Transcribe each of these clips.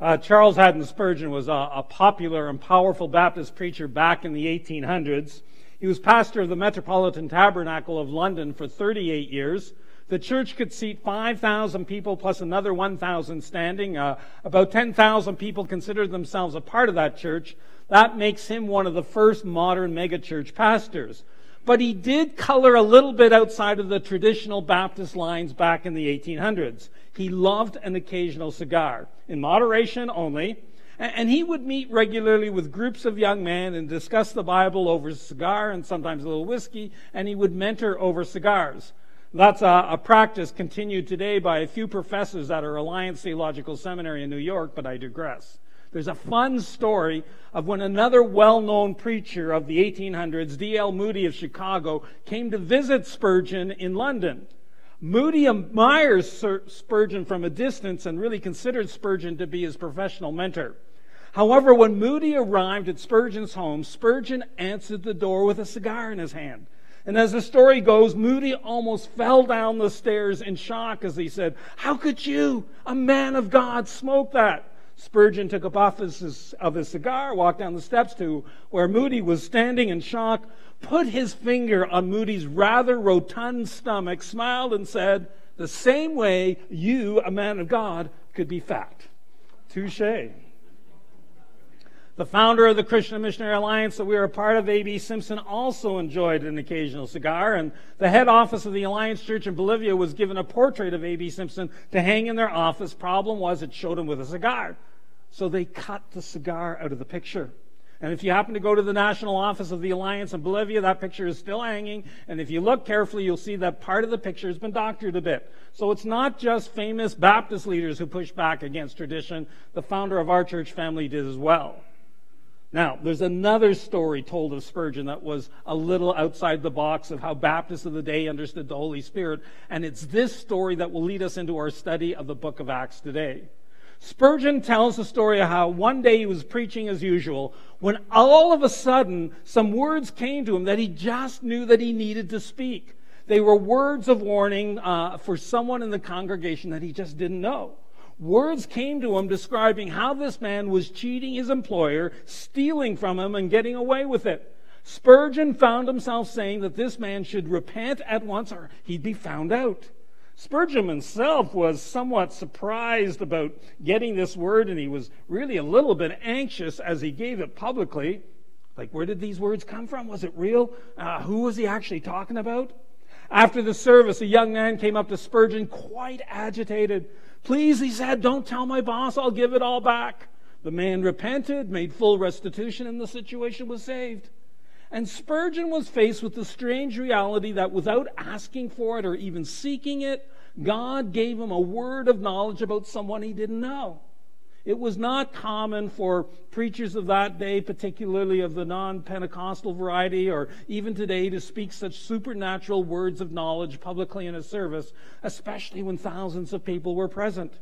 Uh, Charles Haddon Spurgeon was a, a, popular and powerful Baptist preacher back in the 1800s. He was pastor of the Metropolitan Tabernacle of London for 38 years. The church could seat 5,000 people plus another 1,000 standing. Uh, about 10,000 people considered themselves a part of that church. That makes him one of the first modern megachurch pastors. But he did color a little bit outside of the traditional Baptist lines back in the 1800s. He loved an occasional cigar, in moderation only. And he would meet regularly with groups of young men and discuss the Bible over a cigar and sometimes a little whiskey, and he would mentor over cigars. That's a, a, practice continued today by a few professors at our Alliance Theological Seminary in New York, but I digress. There's a fun story of when another well known preacher of the 1800s, D.L. Moody of Chicago, came to visit Spurgeon in London. Moody admires Spurgeon from a distance and really considered Spurgeon to be his professional mentor. However, when Moody arrived at Spurgeon's home, Spurgeon answered the door with a cigar in his hand. And as the story goes, Moody almost fell down the stairs in shock as he said, How could you, a man of God, smoke that? Spurgeon took up off his, of his cigar, walked down the steps to where Moody was standing in shock, put his finger on Moody's rather rotund stomach, smiled, and said, The same way you, a man of God, could be fat. Touche. The founder of the Christian Missionary Alliance that we are a part of, A.B. Simpson, also enjoyed an occasional cigar, and the head office of the Alliance Church in Bolivia was given a portrait of A.B. Simpson to hang in their office. Problem was, it showed him with a cigar. So they cut the cigar out of the picture. And if you happen to go to the national office of the Alliance in Bolivia, that picture is still hanging. And if you look carefully, you'll see that part of the picture has been doctored a bit. So it's not just famous Baptist leaders who push back against tradition. The founder of our church family did as well. Now, there's another story told of Spurgeon that was a little outside the box of how Baptists of the day understood the Holy Spirit. And it's this story that will lead us into our study of the book of Acts today. Spurgeon tells the story of how one day he was preaching as usual when all of a sudden some words came to him that he just knew that he needed to speak. They were words of warning uh, for someone in the congregation that he just didn't know. Words came to him describing how this man was cheating his employer, stealing from him, and getting away with it. Spurgeon found himself saying that this man should repent at once or he'd be found out. Spurgeon himself was somewhat surprised about getting this word, and he was really a little bit anxious as he gave it publicly. Like, where did these words come from? Was it real? Uh, who was he actually talking about? After the service, a young man came up to Spurgeon quite agitated. Please, he said, don't tell my boss, I'll give it all back. The man repented, made full restitution, and the situation was saved. And Spurgeon was faced with the strange reality that without asking for it or even seeking it, God gave him a word of knowledge about someone he didn't know. It was not common for preachers of that day, particularly of the non Pentecostal variety, or even today, to speak such supernatural words of knowledge publicly in a service, especially when thousands of people were present.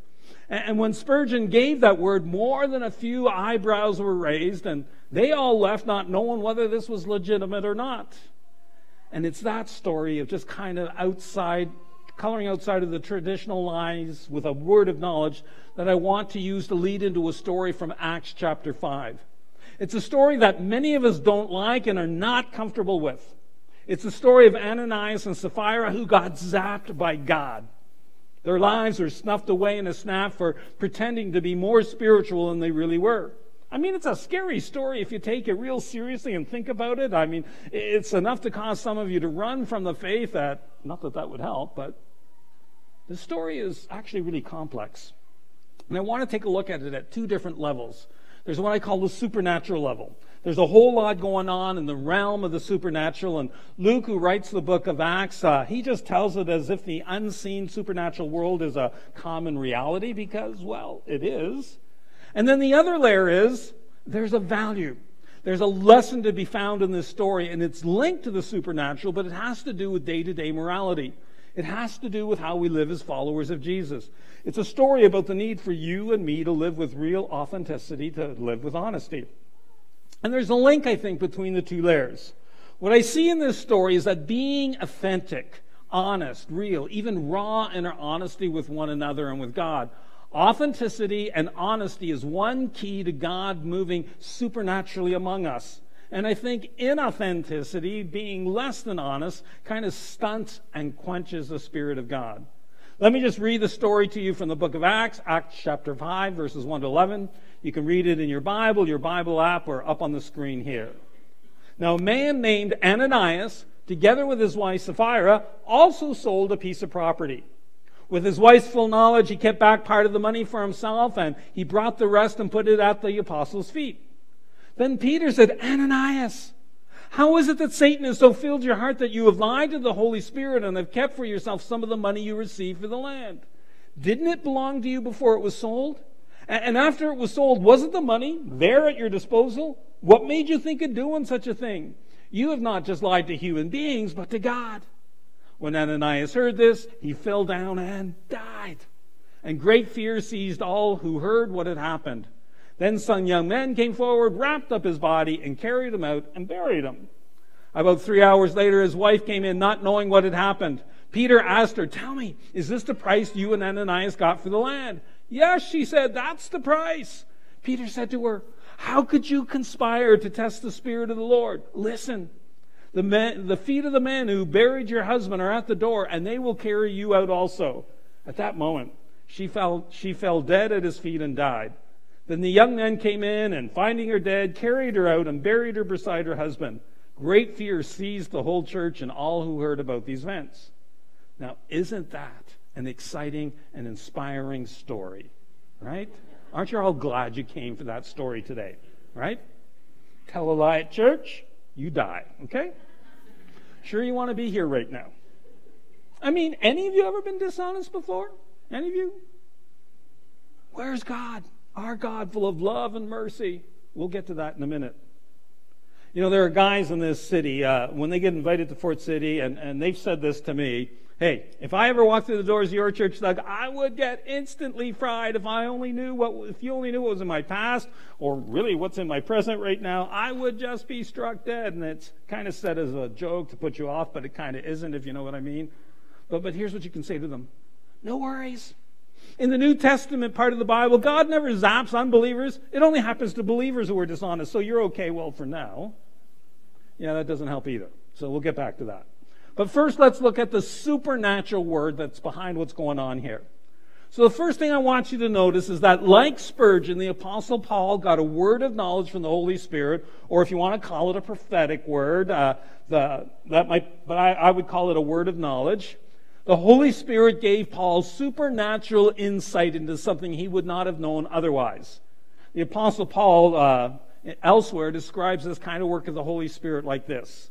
And when Spurgeon gave that word, more than a few eyebrows were raised, and they all left not knowing whether this was legitimate or not. And it's that story of just kind of outside, coloring outside of the traditional lines with a word of knowledge that I want to use to lead into a story from Acts chapter 5. It's a story that many of us don't like and are not comfortable with. It's the story of Ananias and Sapphira who got zapped by God. Their lives were snuffed away in a snap for pretending to be more spiritual than they really were. I mean, it's a scary story if you take it real seriously and think about it. I mean, it's enough to cause some of you to run from the faith that, not that that would help, but the story is actually really complex. And I want to take a look at it at two different levels. There's what I call the supernatural level. There's a whole lot going on in the realm of the supernatural. And Luke, who writes the book of Acts, uh, he just tells it as if the unseen supernatural world is a common reality because, well, it is. And then the other layer is there's a value. There's a lesson to be found in this story, and it's linked to the supernatural, but it has to do with day to day morality. It has to do with how we live as followers of Jesus. It's a story about the need for you and me to live with real authenticity, to live with honesty. And there's a link, I think, between the two layers. What I see in this story is that being authentic, honest, real, even raw in our honesty with one another and with God, Authenticity and honesty is one key to God moving supernaturally among us. And I think inauthenticity, being less than honest, kind of stunts and quenches the Spirit of God. Let me just read the story to you from the book of Acts, Acts chapter 5, verses 1 to 11. You can read it in your Bible, your Bible app, or up on the screen here. Now, a man named Ananias, together with his wife Sapphira, also sold a piece of property. With his wife's full knowledge, he kept back part of the money for himself, and he brought the rest and put it at the apostles' feet. Then Peter said, Ananias, how is it that Satan has so filled your heart that you have lied to the Holy Spirit and have kept for yourself some of the money you received for the land? Didn't it belong to you before it was sold? And after it was sold, wasn't the money there at your disposal? What made you think of doing such a thing? You have not just lied to human beings, but to God. When Ananias heard this, he fell down and died. And great fear seized all who heard what had happened. Then some young men came forward, wrapped up his body, and carried him out and buried him. About three hours later, his wife came in, not knowing what had happened. Peter asked her, Tell me, is this the price you and Ananias got for the land? Yes, she said, That's the price. Peter said to her, How could you conspire to test the Spirit of the Lord? Listen, the, men, the feet of the men who buried your husband are at the door, and they will carry you out also. At that moment, she fell, she fell dead at his feet and died. Then the young men came in and, finding her dead, carried her out and buried her beside her husband. Great fear seized the whole church and all who heard about these events. Now, isn't that an exciting and inspiring story? Right? Aren't you all glad you came for that story today? Right? Tell a lie at church, you die. Okay? Sure, you want to be here right now. I mean, any of you ever been dishonest before? Any of you? Where's God? Our God, full of love and mercy. We'll get to that in a minute. You know, there are guys in this city, uh, when they get invited to Fort City, and, and they've said this to me hey, if I ever walked through the doors of your church, Doug, I would get instantly fried if I only knew what, if you only knew what was in my past, or really what's in my present right now, I would just be struck dead. And it's kind of said as a joke to put you off, but it kind of isn't, if you know what I mean. But, but here's what you can say to them No worries. In the New Testament part of the Bible, God never zaps unbelievers. It only happens to believers who are dishonest. So you're okay, well, for now. Yeah, that doesn't help either. So we'll get back to that. But first, let's look at the supernatural word that's behind what's going on here. So the first thing I want you to notice is that, like Spurgeon, the Apostle Paul got a word of knowledge from the Holy Spirit, or if you want to call it a prophetic word, uh, the, that might, but I, I would call it a word of knowledge. The Holy Spirit gave Paul supernatural insight into something he would not have known otherwise. The Apostle Paul uh, elsewhere describes this kind of work of the Holy Spirit like this.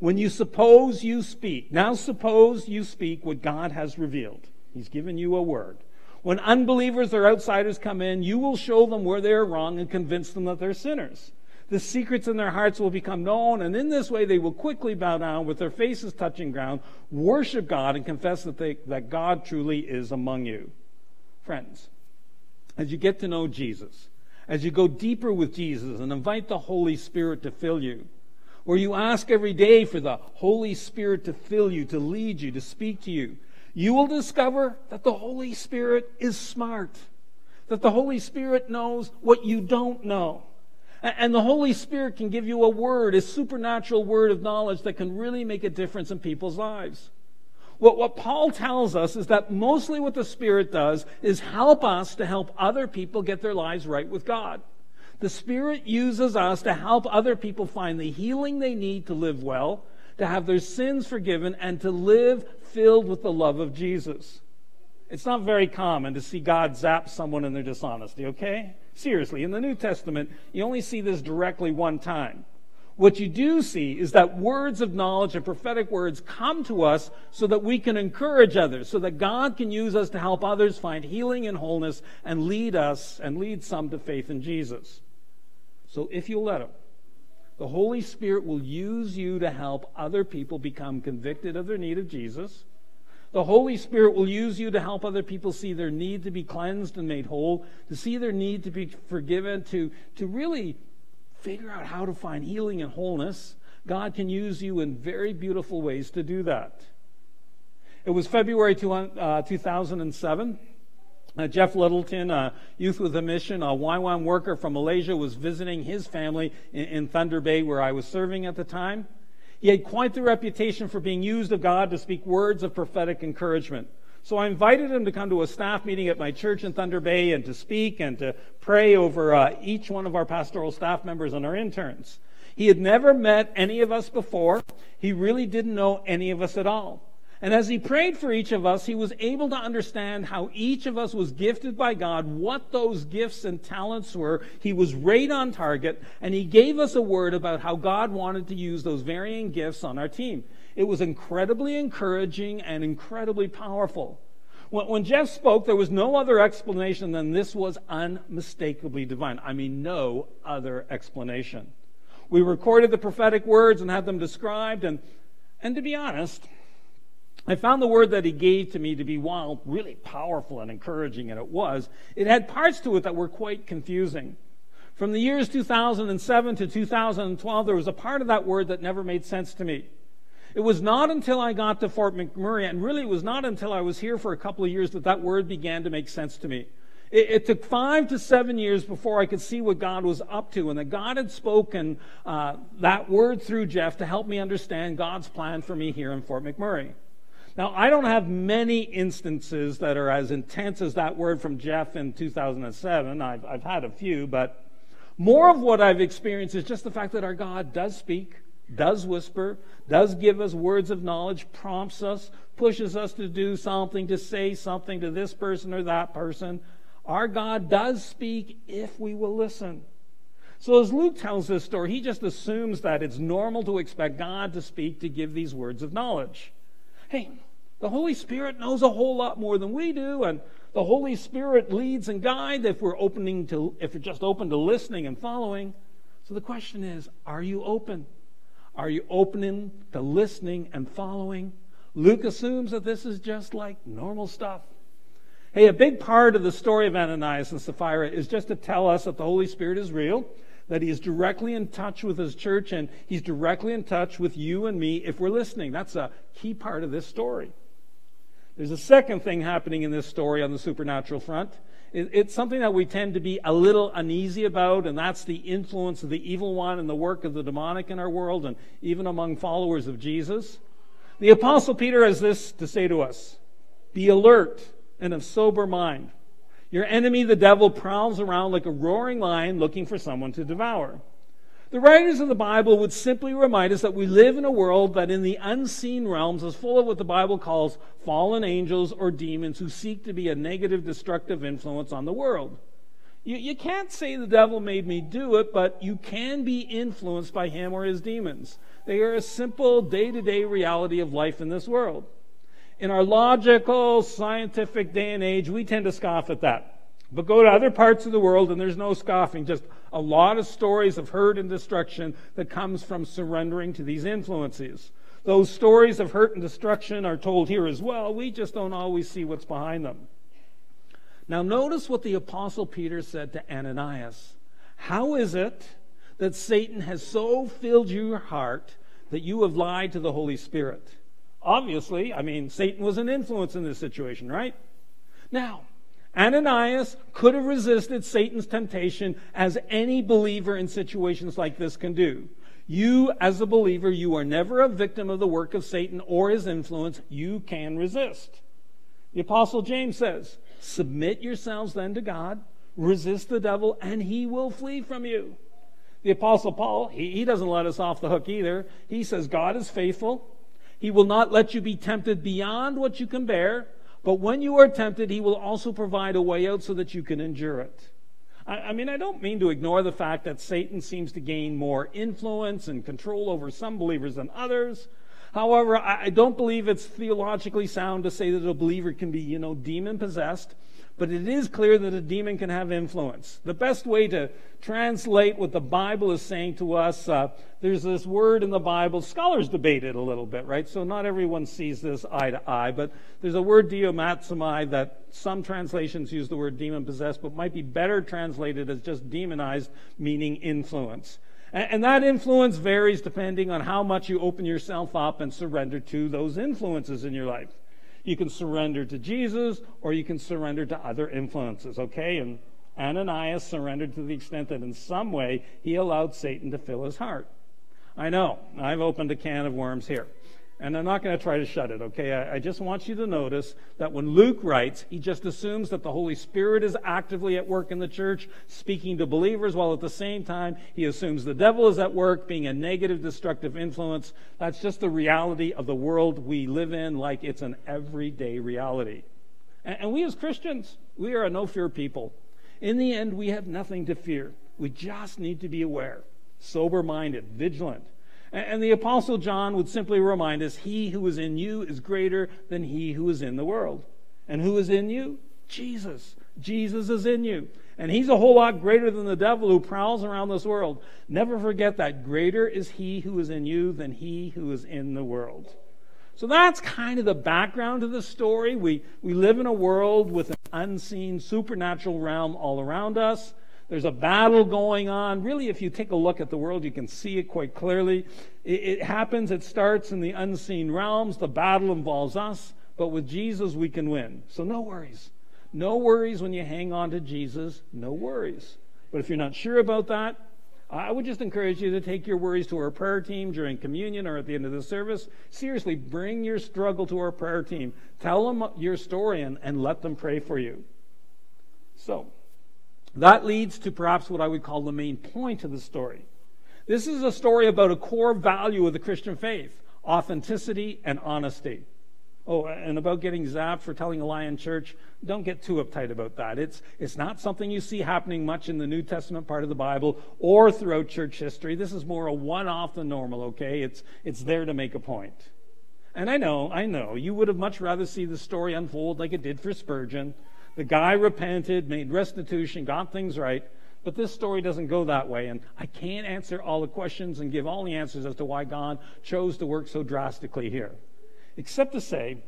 When you suppose you speak, now suppose you speak what God has revealed. He's given you a word. When unbelievers or outsiders come in, you will show them where they are wrong and convince them that they're sinners the secrets in their hearts will become known, and in this way they will quickly bow down with their faces touching ground, worship God, and confess that, they, that God truly is among you. Friends, as you get to know Jesus, as you go deeper with Jesus and invite the Holy Spirit to fill you, or you ask every day for the Holy Spirit to fill you, to lead you, to speak to you, you will discover that the Holy Spirit is smart, that the Holy Spirit knows what you don't know and the Holy Spirit can give you a word, a supernatural word of knowledge that can really make a difference in people's lives. What, what Paul tells us is that mostly what the Spirit does is help us to help other people get their lives right with God. The Spirit uses us to help other people find the healing they need to live well, to have their sins forgiven, and to live filled with the love of Jesus. It's not very common to see God zap someone in their dishonesty, okay? Seriously, in the New Testament, you only see this directly one time. What you do see is that words of knowledge and prophetic words come to us so that we can encourage others, so that God can use us to help others find healing and wholeness and lead us and lead some to faith in Jesus. So if you let Him, the Holy Spirit will use you to help other people become convicted of their need of Jesus the Holy Spirit will use you to help other people see their need to be cleansed and made whole, to see their need to be forgiven, to, to really figure out how to find healing and wholeness. God can use you in very beautiful ways to do that. It was February two, uh, 2007. Uh, Jeff Littleton, a Youth with a Mission, a YWAM worker from Malaysia, was visiting his family in, in Thunder Bay where I was serving at the time. He had quite the reputation for being used of God to speak words of prophetic encouragement. So I invited him to come to a staff meeting at my church in Thunder Bay and to speak and to pray over uh, each one of our pastoral staff members and our interns. He had never met any of us before. He really didn't know any of us at all. And as he prayed for each of us, he was able to understand how each of us was gifted by God, what those gifts and talents were. He was right on target, and he gave us a word about how God wanted to use those varying gifts on our team. It was incredibly encouraging and incredibly powerful. When, Jeff spoke, there was no other explanation than this was unmistakably divine. I mean, no other explanation. We recorded the prophetic words and had them described, and, and to be honest, I found the word that he gave to me to be, while really powerful and encouraging, and it was, it had parts to it that were quite confusing. From the years 2007 to 2012, there was a part of that word that never made sense to me. It was not until I got to Fort McMurray, and really it was not until I was here for a couple of years that that word began to make sense to me. It, it took five to seven years before I could see what God was up to, and that God had spoken uh, that word through Jeff to help me understand God's plan for me here in Fort McMurray. Now, I don't have many instances that are as intense as that word from Jeff in 2007. I've, I've had a few, but more of what I've experienced is just the fact that our God does speak, does whisper, does give us words of knowledge, prompts us, pushes us to do something, to say something to this person or that person. Our God does speak if we will listen. So, as Luke tells this story, he just assumes that it's normal to expect God to speak to give these words of knowledge. Hey, the Holy Spirit knows a whole lot more than we do, and the Holy Spirit leads and guides if we're opening to if we're just open to listening and following. So the question is, are you open? Are you opening to listening and following? Luke assumes that this is just like normal stuff. Hey, a big part of the story of Ananias and Sapphira is just to tell us that the Holy Spirit is real that he is directly in touch with his church and he's directly in touch with you and me if we're listening. That's a key part of this story. There's a second thing happening in this story on the supernatural front. It's something that we tend to be a little uneasy about, and that's the influence of the evil one and the work of the demonic in our world and even among followers of Jesus. The Apostle Peter has this to say to us Be alert and of sober mind. Your enemy, the devil, prowls around like a roaring lion looking for someone to devour. The writers of the Bible would simply remind us that we live in a world that in the unseen realms is full of what the Bible calls fallen angels or demons who seek to be a negative, destructive influence on the world. You, you can't say the devil made me do it, but you can be influenced by him or his demons. They are a simple day to day reality of life in this world. In our logical, scientific day and age, we tend to scoff at that. But go to other parts of the world and there's no scoffing, just a lot of stories of hurt and destruction that comes from surrendering to these influences. Those stories of hurt and destruction are told here as well. We just don't always see what's behind them. Now, notice what the Apostle Peter said to Ananias. How is it that Satan has so filled your heart that you have lied to the Holy Spirit? Obviously, I mean, Satan was an influence in this situation, right? Now, Ananias could have resisted Satan's temptation as any believer in situations like this can do. You, as a believer, you are never a victim of the work of Satan or his influence. You can resist. The Apostle James says, Submit yourselves then to God, resist the devil, and he will flee from you. The Apostle Paul, he, he doesn't let us off the hook either. He says, God is faithful. He will not let you be tempted beyond what you can bear, but when you are tempted, He will also provide a way out so that you can endure it. I, I mean, I don't mean to ignore the fact that Satan seems to gain more influence and control over some believers than others. However, I, I don't believe it's theologically sound to say that a believer can be, you know, demon possessed but it is clear that a demon can have influence. The best way to translate what the Bible is saying to us, uh, there's this word in the Bible, scholars debate it a little bit, right? So not everyone sees this eye to eye, but there's a word daimonizomai that some translations use the word demon possessed, but might be better translated as just demonized, meaning influence. And that influence varies depending on how much you open yourself up and surrender to those influences in your life. You can surrender to Jesus or you can surrender to other influences, okay? And Ananias surrendered to the extent that in some way he allowed Satan to fill his heart. I know, I've opened a can of worms here. And I'm not going to try to shut it, okay? I, I, just want you to notice that when Luke writes, he just assumes that the Holy Spirit is actively at work in the church, speaking to believers, while at the same time, he assumes the devil is at work, being a negative, destructive influence. That's just the reality of the world we live in, like it's an everyday reality. And, and we as Christians, we are a no fear people. In the end, we have nothing to fear. We just need to be aware, sober minded, vigilant and the Apostle John would simply remind us He who is in you is greater than he who is in the world. And who is in you? Jesus. Jesus is in you. And he's a whole lot greater than the devil who prowls around this world. Never forget that. Greater is he who is in you than he who is in the world. So that's kind of the background of the story. We, we live in a world with an unseen supernatural realm all around us. There's a battle going on. Really, if you take a look at the world, you can see it quite clearly. It, it happens, it starts in the unseen realms. The battle involves us, but with Jesus, we can win. So, no worries. No worries when you hang on to Jesus. No worries. But if you're not sure about that, I would just encourage you to take your worries to our prayer team during communion or at the end of the service. Seriously, bring your struggle to our prayer team. Tell them your story and, and let them pray for you. So, that leads to perhaps what I would call the main point of the story. This is a story about a core value of the Christian faith authenticity and honesty. Oh, and about getting zapped for telling a lie in church, don't get too uptight about that. It's, it's not something you see happening much in the New Testament part of the Bible or throughout church history. This is more a one off than normal, okay? It's, it's there to make a point. And I know, I know, you would have much rather see the story unfold like it did for Spurgeon the guy repented, made restitution, got things right. But this story doesn't go that way. And I can't answer all the questions and give all the answers as to why God chose to work so drastically here. Except to say,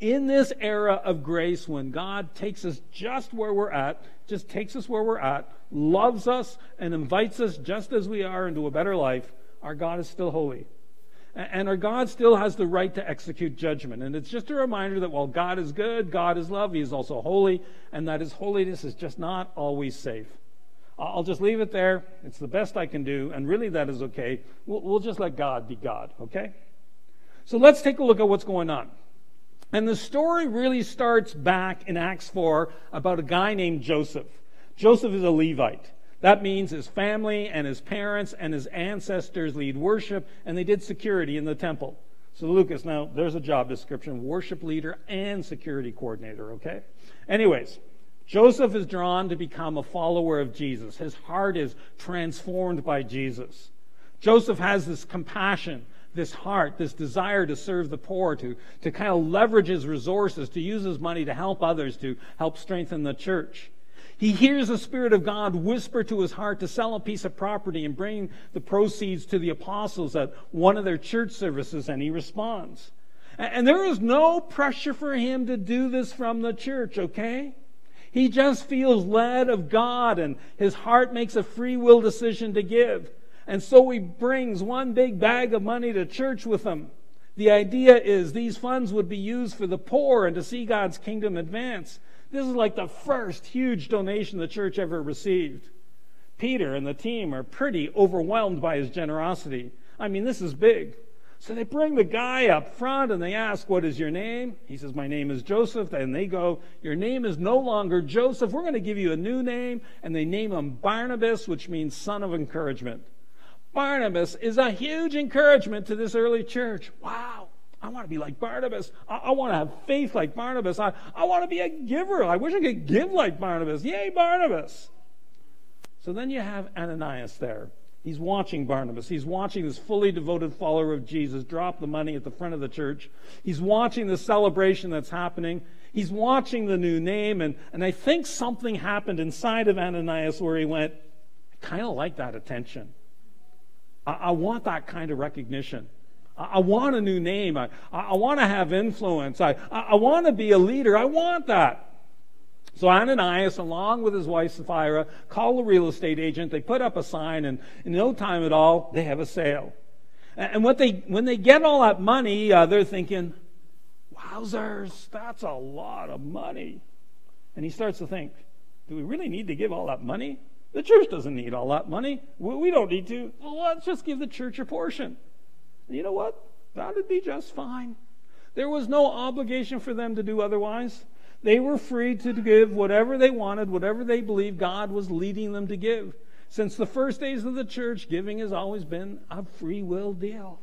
in this era of grace, when God takes us just where we're at, just takes us where we're at, loves us, and invites us just as we are into a better life, our God is still holy. And our God still has the right to execute judgment. And it's just a reminder that while God is good, God is love, He is also holy, and that His holiness is just not always safe. I'll just leave it there. It's the best I can do, and really that is okay. We'll, we'll just let God be God, okay? So let's take a look at what's going on. And the story really starts back in Acts 4 about a guy named Joseph. Joseph is a Levite. That means his family and his parents and his ancestors lead worship, and they did security in the temple. So, Lucas, now there's a job description worship leader and security coordinator, okay? Anyways, Joseph is drawn to become a follower of Jesus. His heart is transformed by Jesus. Joseph has this compassion, this heart, this desire to serve the poor, to, to kind of leverage his resources, to use his money to help others, to help strengthen the church. He hears the Spirit of God whisper to his heart to sell a piece of property and bring the proceeds to the apostles at one of their church services, and he responds. And there is no pressure for him to do this from the church, okay? He just feels led of God, and his heart makes a free will decision to give. And so he brings one big bag of money to church with him. The idea is these funds would be used for the poor and to see God's kingdom advance. This is like the first huge donation the church ever received. Peter and the team are pretty overwhelmed by his generosity. I mean, this is big. So they bring the guy up front and they ask, What is your name? He says, My name is Joseph. And they go, Your name is no longer Joseph. We're going to give you a new name. And they name him Barnabas, which means son of encouragement. Barnabas is a huge encouragement to this early church. Wow. I want to be like Barnabas. I, I want to have faith like Barnabas. I, I want to be a giver. I wish I could give like Barnabas. Yay, Barnabas. So then you have Ananias there. He's watching Barnabas. He's watching this fully devoted follower of Jesus drop the money at the front of the church. He's watching the celebration that's happening. He's watching the new name. And, and I think something happened inside of Ananias where he went, I kind of like that attention. I, I want that kind of recognition. I, want a new name. I, I want to have influence. I, I want to be a leader. I want that. So Ananias, along with his wife Sapphira, call a real estate agent. They put up a sign, and in no time at all, they have a sale. And what they, when they get all that money, uh, they're thinking, Wowzers, that's a lot of money. And he starts to think, do we really need to give all that money? The church doesn't need all that money. We don't need to. Well, let's just give the church a portion. You know what? That would be just fine. There was no obligation for them to do otherwise. They were free to give whatever they wanted, whatever they believed God was leading them to give. Since the first days of the church, giving has always been a free will deal.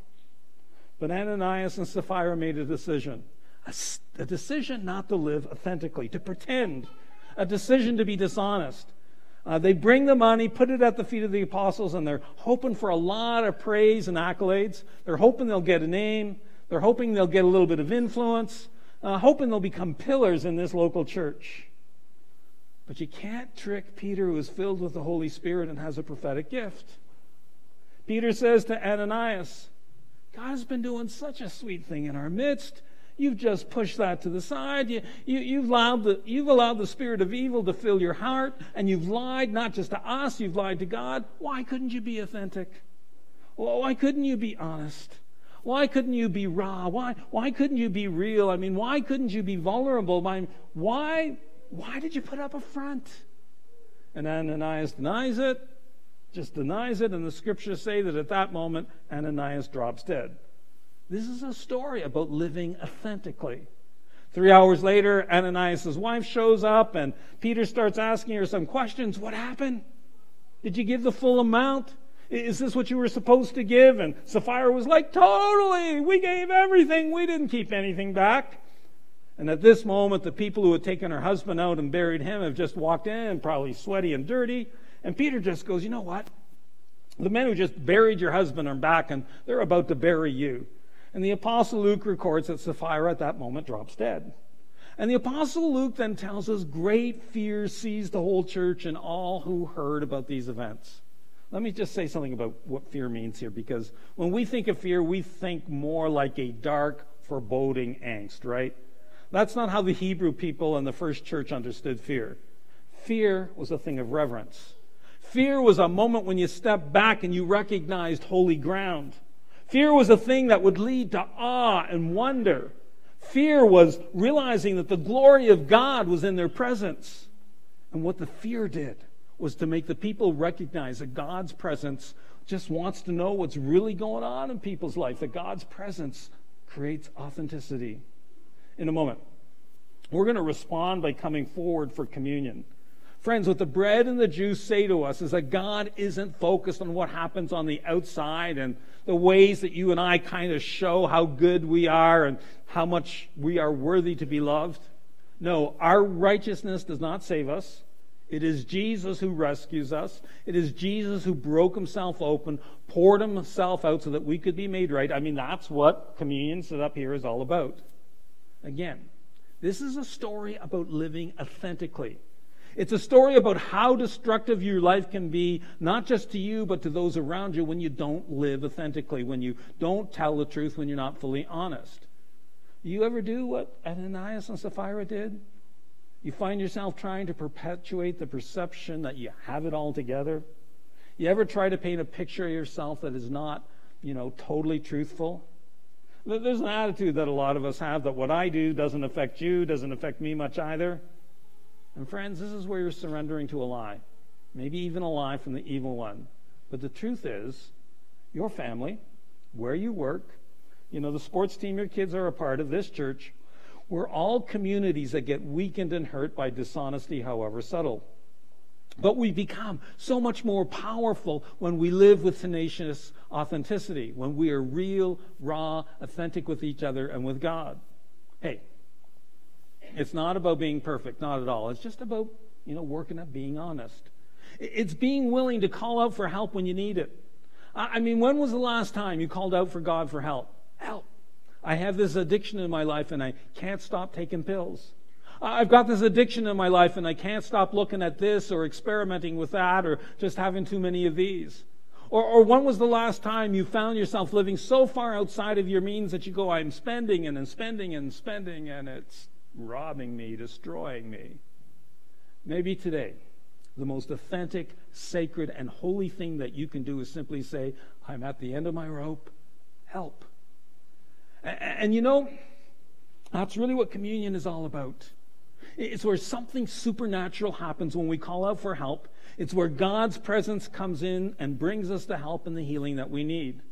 But Ananias and Sapphira made a decision a, a decision not to live authentically, to pretend, a decision to be dishonest. Uh, they bring the money, put it at the feet of the apostles, and they're hoping for a lot of praise and accolades. They're hoping they'll get a name. They're hoping they'll get a little bit of influence, uh, hoping they'll become pillars in this local church. But you can't trick Peter, who is filled with the Holy Spirit and has a prophetic gift. Peter says to Ananias, God has been doing such a sweet thing in our midst. You've just pushed that to the side. You, you, have allowed the, you've allowed the spirit of evil to fill your heart, and you've lied not just to us, you've lied to God. Why couldn't you be authentic? Why couldn't you be honest? Why couldn't you be raw? Why, why couldn't you be real? I mean, why couldn't you be vulnerable? Why, why did you put up a front? And Ananias denies it, just denies it, and the scriptures say that at that moment, Ananias drops dead. This is a story about living authentically. Three hours later, Ananias' wife shows up, and Peter starts asking her some questions. What happened? Did you give the full amount? Is this what you were supposed to give? And Sapphira was like, Totally! We gave everything. We didn't keep anything back. And at this moment, the people who had taken her husband out and buried him have just walked in, probably sweaty and dirty. And Peter just goes, You know what? The men who just buried your husband are back, and they're about to bury you. And the Apostle Luke records that Sapphira at that moment drops dead. And the Apostle Luke then tells us great fear seized the whole church and all who heard about these events. Let me just say something about what fear means here, because when we think of fear, we think more like a dark, foreboding angst, right? That's not how the Hebrew people and the first church understood fear. Fear was a thing of reverence. Fear was a moment when you stepped back and you recognized holy ground. Fear was a thing that would lead to awe and wonder. Fear was realizing that the glory of God was in their presence. And what the fear did was to make the people recognize that God's presence just wants to know what's really going on in people's life, that God's presence creates authenticity. In a moment, we're going to respond by coming forward for communion. Friends, what the bread and the juice say to us is that God isn't focused on what happens on the outside and the ways that you and I kind of show how good we are and how much we are worthy to be loved. No, our righteousness does not save us. It is Jesus who rescues us. It is Jesus who broke himself open, poured himself out so that we could be made right. I mean, that's what communion set up here is all about. Again, this is a story about living authentically. It's a story about how destructive your life can be, not just to you, but to those around you when you don't live authentically, when you don't tell the truth, when you're not fully honest. You ever do what Ananias and Sapphira did? You find yourself trying to perpetuate the perception that you have it all together? You ever try to paint a picture of yourself that is not, you know, totally truthful? There's an attitude that a lot of us have that what I do doesn't affect you, doesn't affect me much either. And friends, this is where you're surrendering to a lie, maybe even a lie from the evil one. But the truth is, your family, where you work, you know, the sports team your kids are a part of, this church, we're all communities that get weakened and hurt by dishonesty, however subtle. But we become so much more powerful when we live with tenacious authenticity, when we are real, raw, authentic with each other and with God. Hey, it's not about being perfect, not at all. It's just about, you know, working at being honest. It's being willing to call out for help when you need it. I mean, when was the last time you called out for God for help? Help. I have this addiction in my life and I can't stop taking pills. I've got this addiction in my life and I can't stop looking at this or experimenting with that or just having too many of these. Or, or when was the last time you found yourself living so far outside of your means that you go, I'm spending and I'm spending and spending and it's robbing me, destroying me. Maybe today, the most authentic, sacred, and holy thing that you can do is simply say, I'm at the end of my rope, help. And, and you know, That's really what communion is all about. It's where something supernatural happens when we call out for help. It's where God's presence comes in and brings us the help and the healing that we need.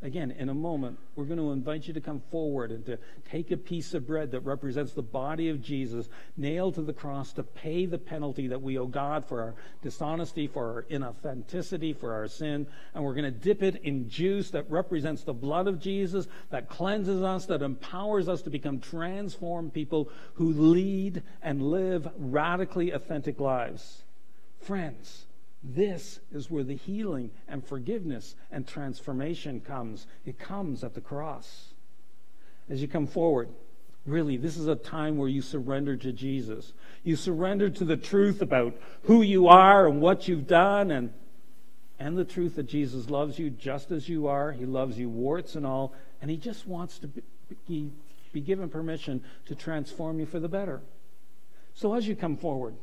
Again, in a moment, we're going to invite you to come forward and to take a piece of bread that represents the body of Jesus nailed to the cross to pay the penalty that we owe God for our dishonesty, for our inauthenticity, for our sin. And we're going to dip it in juice that represents the blood of Jesus, that cleanses us, that empowers us to become transformed people who lead and live radically authentic lives. Friends, this is where the healing and forgiveness and transformation comes. It comes at the cross. As you come forward, really, this is a time where you surrender to Jesus. You surrender to the truth about who you are and what you've done and and the truth that Jesus loves you just as you are. He loves you warts and all, and he just wants to be, be given permission to transform you for the better. So as you come forward,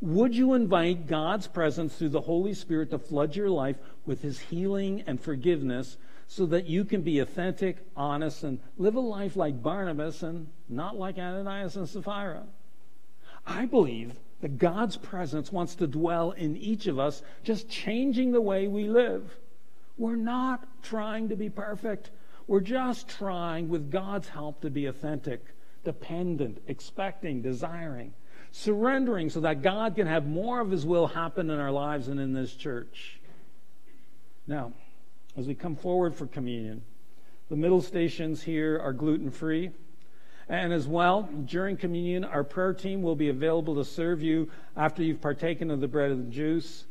would you invite God's presence through the Holy Spirit to flood your life with His healing and forgiveness so that you can be authentic, honest, and live a life like Barnabas and not like Ananias and Sapphira? I believe that God's presence wants to dwell in each of us, just changing the way we live. We're not trying to be perfect. We're just trying, with God's help, to be authentic, dependent, expecting, desiring surrendering so that God can have more of His will happen in our lives and in this church. Now, as we come forward for communion, the middle stations here are gluten free. And as well, during communion, our prayer team will be available to serve you after you've partaken of the bread and the juice.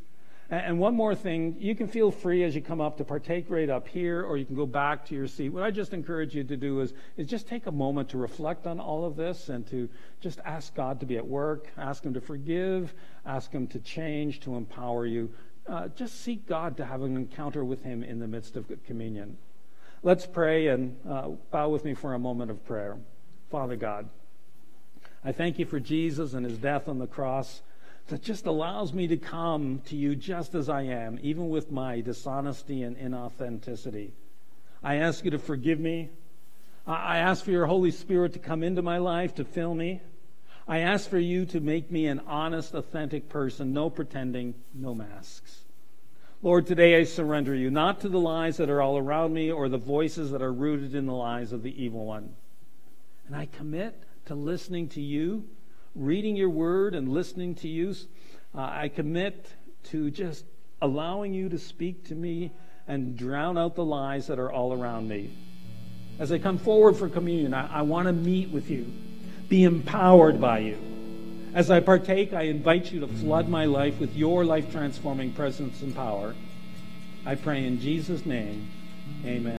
And one more thing, you can feel free as you come up to partake right up here, or you can go back to your seat. What I just encourage you to do is, is just take a moment to reflect on all of this and to just ask God to be at work, ask Him to forgive, ask Him to change, to empower you. Uh, just seek God to have an encounter with Him in the midst of communion. Let's pray and uh, bow with me for a moment of prayer. Father God, I thank you for Jesus and His death on the cross that just allows me to come to you just as I am, even with my dishonesty and inauthenticity. I ask you to forgive me. I ask for your Holy Spirit to come into my life to fill me. I ask for you to make me an honest, authentic person, no pretending, no masks. Lord, today I surrender you, not to the lies that are all around me or the voices that are rooted in the lies of the evil one. And I commit to listening to you reading your word and listening to you. Uh, I commit to just allowing you to speak to me and drown out the lies that are all around me. As I come forward for communion, I, I want to meet with you, be empowered by you. As I partake, I invite you to flood my life with your life transforming presence and power. I pray in Jesus' name, amen.